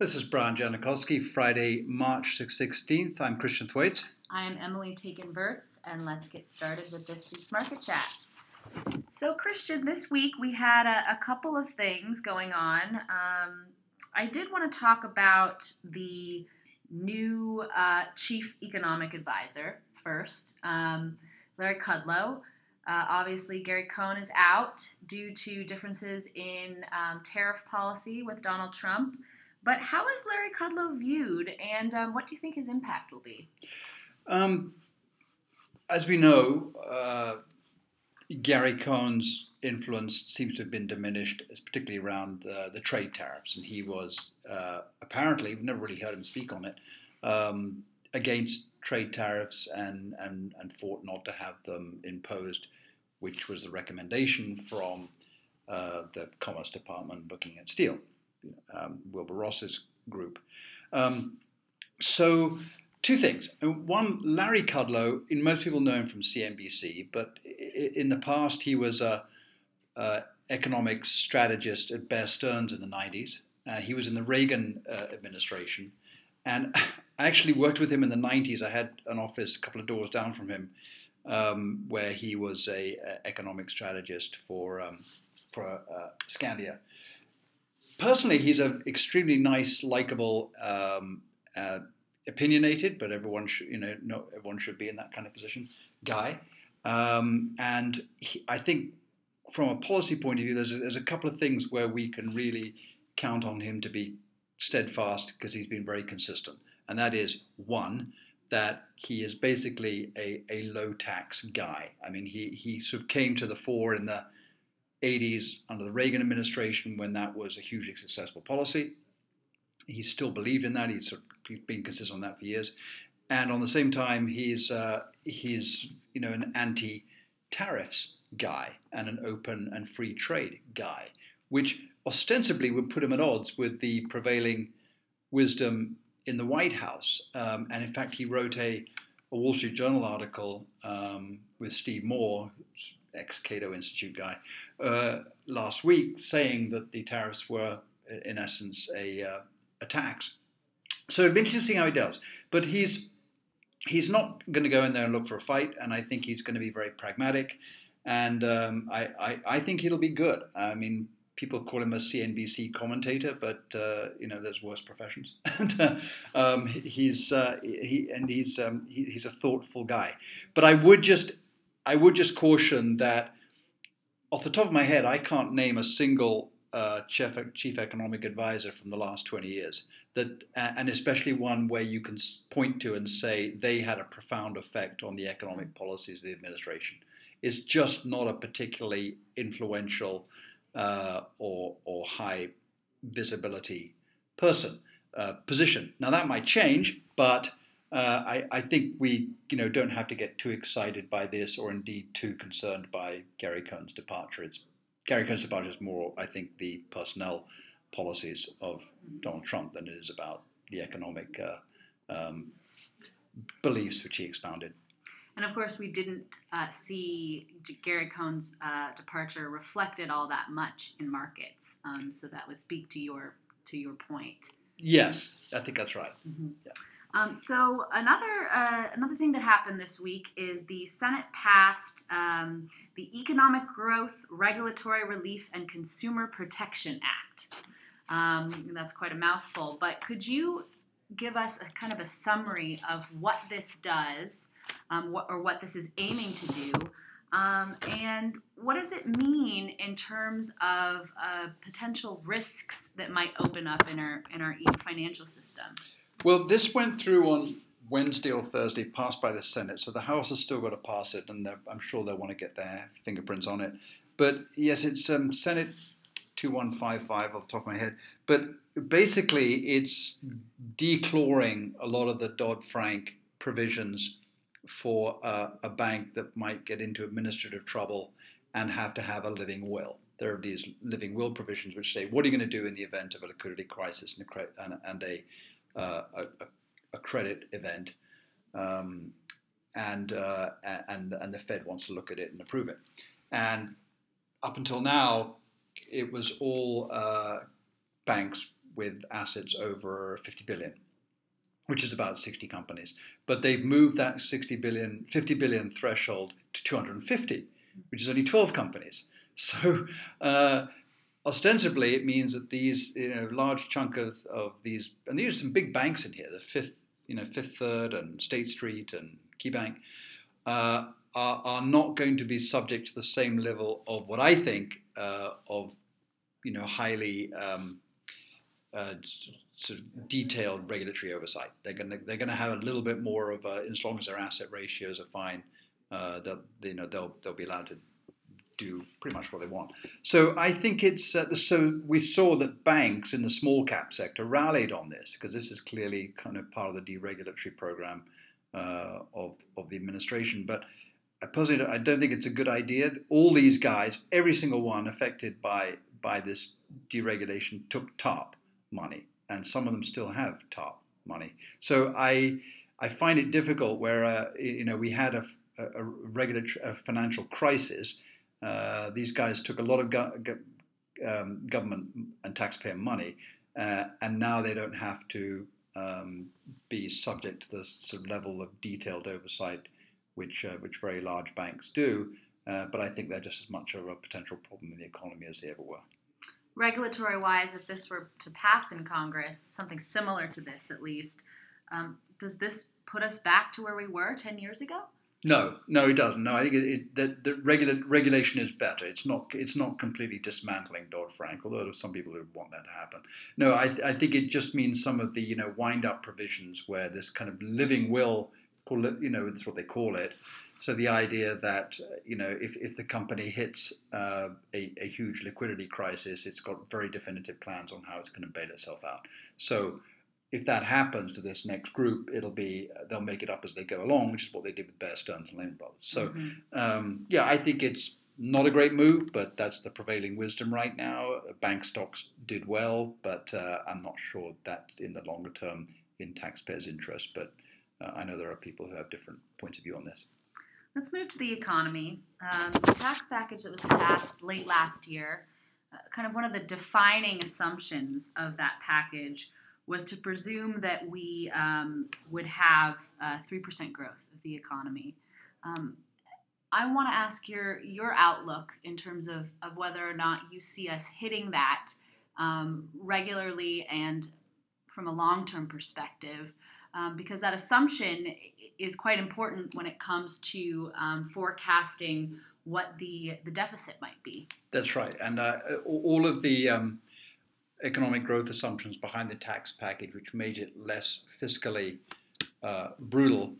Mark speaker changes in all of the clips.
Speaker 1: This is Brian Janachowski, Friday, March 16th. I'm Christian Thwaite.
Speaker 2: I'm Emily Taken and let's get started with this week's market chat. So, Christian, this week we had a, a couple of things going on. Um, I did want to talk about the new uh, chief economic advisor first, um, Larry Kudlow. Uh, obviously, Gary Cohn is out due to differences in um, tariff policy with Donald Trump. But how is Larry Kudlow viewed, and um, what do you think his impact will be?
Speaker 1: Um, as we know, uh, Gary Cohn's influence seems to have been diminished, particularly around uh, the trade tariffs, and he was uh, apparently, we've never really heard him speak on it, um, against trade tariffs and, and, and fought not to have them imposed, which was the recommendation from uh, the Commerce Department looking at steel um, Wilbur Ross's group. Um, so, two things. One, Larry Kudlow, in most people know him from CNBC, but in the past he was a, a economics strategist at Bear Stearns in the 90s. Uh, he was in the Reagan uh, administration. And I actually worked with him in the 90s. I had an office a couple of doors down from him um, where he was a, a, economic strategist for, um, for uh, Skandia personally, he's an extremely nice, likable, um, uh, opinionated, but everyone should, you know, no, everyone should be in that kind of position. Guy, um, and he, I think from a policy point of view, there's a, there's a couple of things where we can really count on him to be steadfast because he's been very consistent, and that is one that he is basically a, a low tax guy. I mean, he he sort of came to the fore in the 80s under the Reagan administration when that was a hugely successful policy. He still believed in that. He's, sort of been consistent on that for years. And on the same time, he's, uh, he's you know, an anti tariffs guy and an open and free trade guy, which ostensibly would put him at odds with the prevailing wisdom in the White House. Um, and in fact, he wrote a, a Wall Street Journal article um, with Steve Moore, ex Cato Institute guy, uh, last week saying that the tariffs were, in essence, a, uh, a tax. So it'd be interesting to see how he does. But he's he's not going to go in there and look for a fight, and I think he's going to be very pragmatic. And um, I, I, I, think it'll be good. I mean, people call him a CNBC commentator, but uh, you know, there's worse professions. and, uh, um, he's uh, he and he's um, he, he's a thoughtful guy. But I would just I would just caution that, off the top of my head, I can't name a single uh, chief, chief economic advisor from the last 20 years that, and especially one where you can point to and say they had a profound effect on the economic policies of the administration. It's just not a particularly influential uh, or, or high visibility person uh, position. Now that might change, but uh, I, I, think we you know don't have to get too excited by this or indeed too concerned by Gary Cohn's departure. It's Gary Cohn's departure is more, I think, the personnel policies of Donald Trump than it is about the economic uh, um, beliefs which he expounded.
Speaker 2: And of course, we didn't uh, see Gary Cohn's uh, departure reflected all that much in markets. Um, so that would speak to your to your point.
Speaker 1: Yes, I think that's right. Mm-hmm. Yeah.
Speaker 2: Um, so another uh, another thing that happened this week is the Senate passed um, the Economic Growth, Regulatory Relief, and Consumer Protection Act. Um, that's quite a mouthful, but could you give us a kind of a summary of what this does, um, what, or what this is aiming to do, um, and what does it mean in terms of uh, potential risks that might open up in our in our financial system?
Speaker 1: Well, this went through on Wednesday or Thursday, passed by the Senate, so the House has still got to pass it, and I'm sure they'll want to get their fingerprints on it. But yes, it's um, Senate 2155 off the top of my head. But basically, it's declawing a lot of the Dodd Frank provisions for uh, a bank that might get into administrative trouble and have to have a living will. There are these living will provisions which say, what are you going to do in the event of a liquidity crisis and a, and a a, a, credit event, um, and uh, and and the Fed wants to look at it and approve it. And up until now, it was all uh, banks with assets over 50 billion, which is about 60 companies. But they've moved that 60 billion, 50 billion threshold to 250, which is only 12 companies. So uh, ostensibly, it means that these you know large chunk of, of these, and these are some big banks in here, the Fifth, you know, Fifth Third and State Street and KeyBank. Uh, are, are not going to be subject to the same level of what I think uh, of you know highly um, uh, sort of detailed regulatory oversight. They're going to they're going to have a little bit more of a, as long as their asset ratios are fine, uh, that you know they'll they'll be allowed to do pretty much what they want. So I think it's uh, so we saw that banks in the small cap sector rallied on this because this is clearly kind of part of the deregulatory program uh, of of the administration, but. I personally, I don't think it's a good idea. All these guys, every single one affected by by this deregulation, took TARP money, and some of them still have TARP money. So I I find it difficult where uh, you know we had a, a, regulatory a financial crisis. Uh, these guys took a lot of go- go- um, government and taxpayer money, uh, and now they don't have to um, be subject to this sort of level of detailed oversight, which uh, which very large banks do. Uh, but I think they're just as much of a potential problem in the economy as they ever were
Speaker 2: regulatory wise, if this were to pass in Congress, something similar to this at least, um, does this put us back to where we were 10 years ago?
Speaker 1: No, no, it doesn't. No, I think it, it, the, the regula- regulation is better. It's not. It's not completely dismantling Dodd Frank, although there's some people who want that to happen. No, I, I think it just means some of the you know wind up provisions where this kind of living will, call it, you know, that's what they call it, so the idea that you know if, if the company hits uh, a, a, huge liquidity crisis, it's got very definitive plans on how it's going to bail itself out. So if that happens to this next group, it'll be they'll make it up as they go along, which is what they did with Bear Stearns and Lehman Brothers. So mm-hmm. um, yeah, I think it's not a great move, but that's the prevailing wisdom right now. Bank stocks did well, but uh, I'm not sure that's in the longer term in taxpayers' interest. But uh, I know there are people who have different points of view on this.
Speaker 2: Let's move to the economy. Um, the tax package that was passed late last year, uh, kind of one of the defining assumptions of that package was to presume that we um, would have uh, 3% growth of the economy. Um, I want to ask your, your outlook in terms of, of whether or not you see us hitting that um, regularly and from a long term perspective, um, because that assumption is quite important when it comes to um, forecasting what the the deficit might be.
Speaker 1: That's right, and uh, all of the um, economic growth assumptions behind the tax package, which made it less fiscally uh, brutal,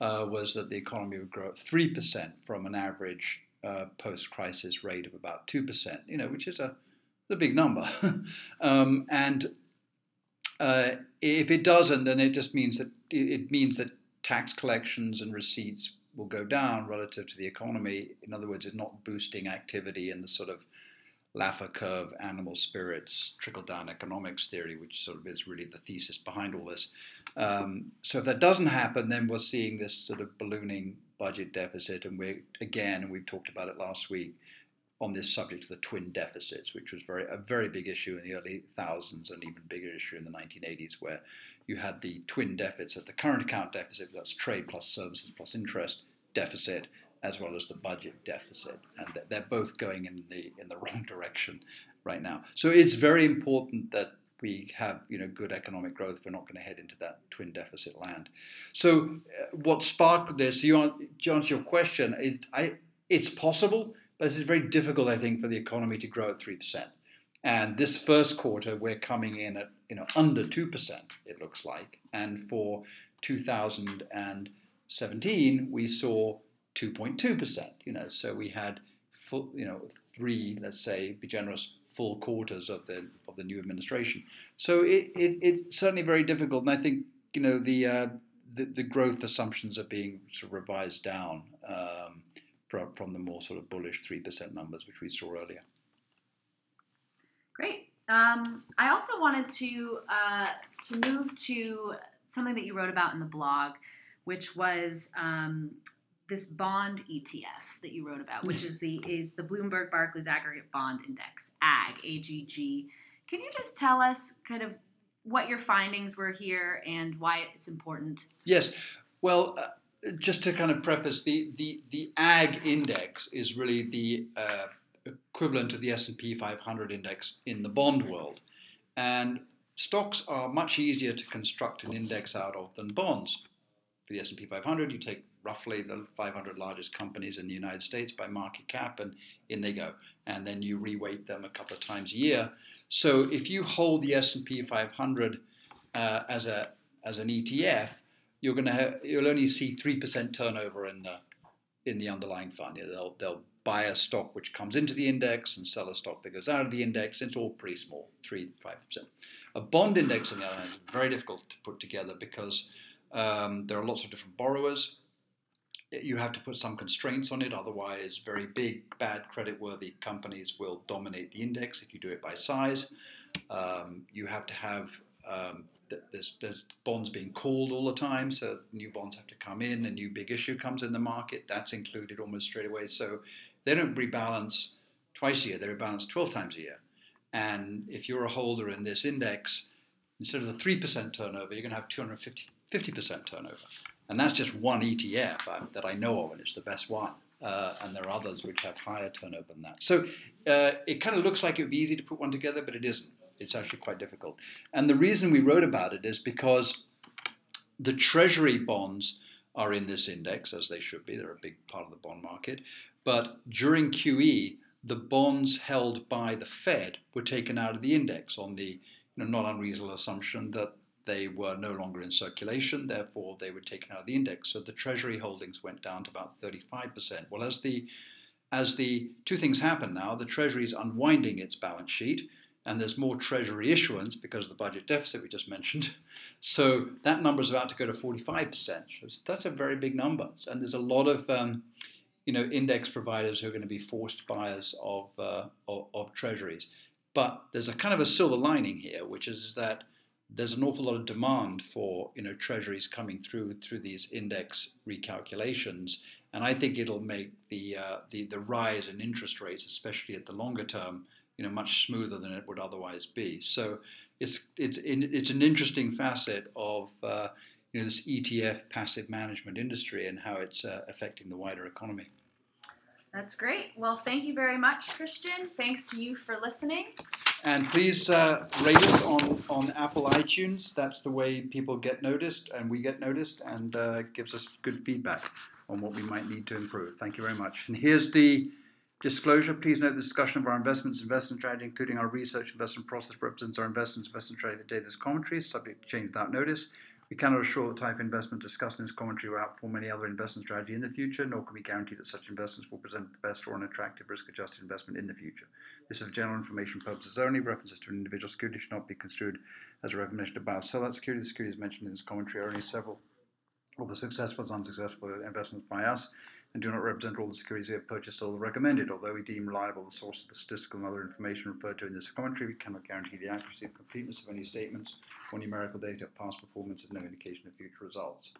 Speaker 1: uh, was that the economy would grow at three percent from an average uh, post-crisis rate of about two percent. You know, which is a a big number, um, and uh, if it doesn't, then it just means that it means that tax collections and receipts will go down relative to the economy. In other words, it's not boosting activity in the sort of Laffer curve, animal spirits, trickle down economics theory, which sort of is really the thesis behind all this. Um, so if that doesn't happen, then we're seeing this sort of ballooning budget deficit, and we again, and we talked about it last week, on this subject of the twin deficits, which was very a very big issue in the early thousands and even bigger issue in the 1980s, where you had the twin deficit, the current account deficit, that's trade plus services plus interest deficit, as well as the budget deficit, and they're both going in the in the wrong direction right now. So it's very important that we have you know good economic growth. We're not going to head into that twin deficit land. So uh, what sparked this? You to answer your question, it, I, it's possible but it's very difficult, I think, for the economy to grow at 3%. And this first quarter, we're coming in at you know under 2%, it looks like. And for 2017, we saw 2.2%. You know, so we had full, you know, three, let's say, be generous, full quarters of the of the new administration. So it, it it's certainly very difficult. And I think you know the uh, the, the, growth assumptions are being sort of revised down. Um, from, from the more sort of bullish 3% numbers which we saw earlier.
Speaker 2: Great. Um, I also wanted to uh, to move to something that you wrote about in the blog, which was um, this bond ETF that you wrote about, which is the is the Bloomberg Barclays Aggregate Bond Index, AG, AGG. Can you just tell us kind of what your findings were here and why it's important?
Speaker 1: Yes. Well, uh, just to kind of preface, the, the, the ag index is really the uh, equivalent to the S&P 500 index in the bond world. And stocks are much easier to construct an index out of than bonds. For the S&P 500, you take roughly the 500 largest companies in the United States by market cap, and in they go. And then you reweight them a couple of times a year. So if you hold the S&P 500 uh, as a as an ETF, you're going to have, you'll only see three percent turnover in the in the underlying fund. They'll they'll buy a stock which comes into the index and sell a stock that goes out of the index. It's all pretty small, three five percent. A bond index, on the other hand, is very difficult to put together because um, there are lots of different borrowers. You have to put some constraints on it, otherwise, very big, bad, credit-worthy companies will dominate the index if you do it by size. Um, you have to have um, there's, there's, bonds being called all the time, so new bonds have to come in, a new big issue comes in the market, that's included almost straight away. So they don't rebalance twice a year, they rebalance 12 times a year. And if you're a holder in this index, instead of the 3% turnover, you're going to have 250 50% turnover. And that's just one ETF uh, that I know of, and it's the best one. Uh, and there are others which have higher turnover than that. So uh, it kind of looks like it would be easy to put one together, but it isn't. It's actually quite difficult. And the reason we wrote about it is because the treasury bonds are in this index, as they should be. They're a big part of the bond market. But during QE, the bonds held by the Fed were taken out of the index on the you know, not unreasonable assumption that they were no longer in circulation, therefore they were taken out of the index. So the treasury holdings went down to about 35%. Well, as the as the two things happen now, the treasury is unwinding its balance sheet, and there's more treasury issuance because of the budget deficit we just mentioned. So that number is about to go to 45%. That's a very big number, and there's a lot of um, you know, index providers who are going to be forced buyers of, uh, of, of, treasuries. But there's a kind of a silver lining here, which is that there's an awful lot of demand for you know treasuries coming through through these index recalculations, and I think it'll make the uh, the the rise in interest rates, especially at the longer term, you know, much smoother than it would otherwise be. So it's it's it's an interesting facet of uh, you know, this ETF passive management industry and how it's uh, affecting the wider economy.
Speaker 2: That's great. Well, thank you very much, Christian. Thanks to you for listening.
Speaker 1: And please uh, rate us on, on Apple iTunes. That's the way people get noticed and we get noticed and uh, gives us good feedback on what we might need to improve. Thank you very much. And here's the disclosure. Please note the discussion of our investments, investment strategy, including our research investment process, represents our investments, investment strategy the day this commentary is subject to change without notice. We cannot assure the type of investment discussed in this commentary will outperform any other investment strategy in the future, nor can we guarantee that such investments will present the best or an attractive risk-adjusted investment in the future. This is for general information purposes only. References to an individual security should not be construed as a recommendation to buy or sell that security. The securities mentioned in this commentary are only several of the successful and unsuccessful investments by us and do not represent all the securities we have purchased or recommended. Although we deem reliable the source of the statistical and other information referred to in this commentary, we cannot guarantee the accuracy and completeness of any statements or numerical data past performance is no indication of future results.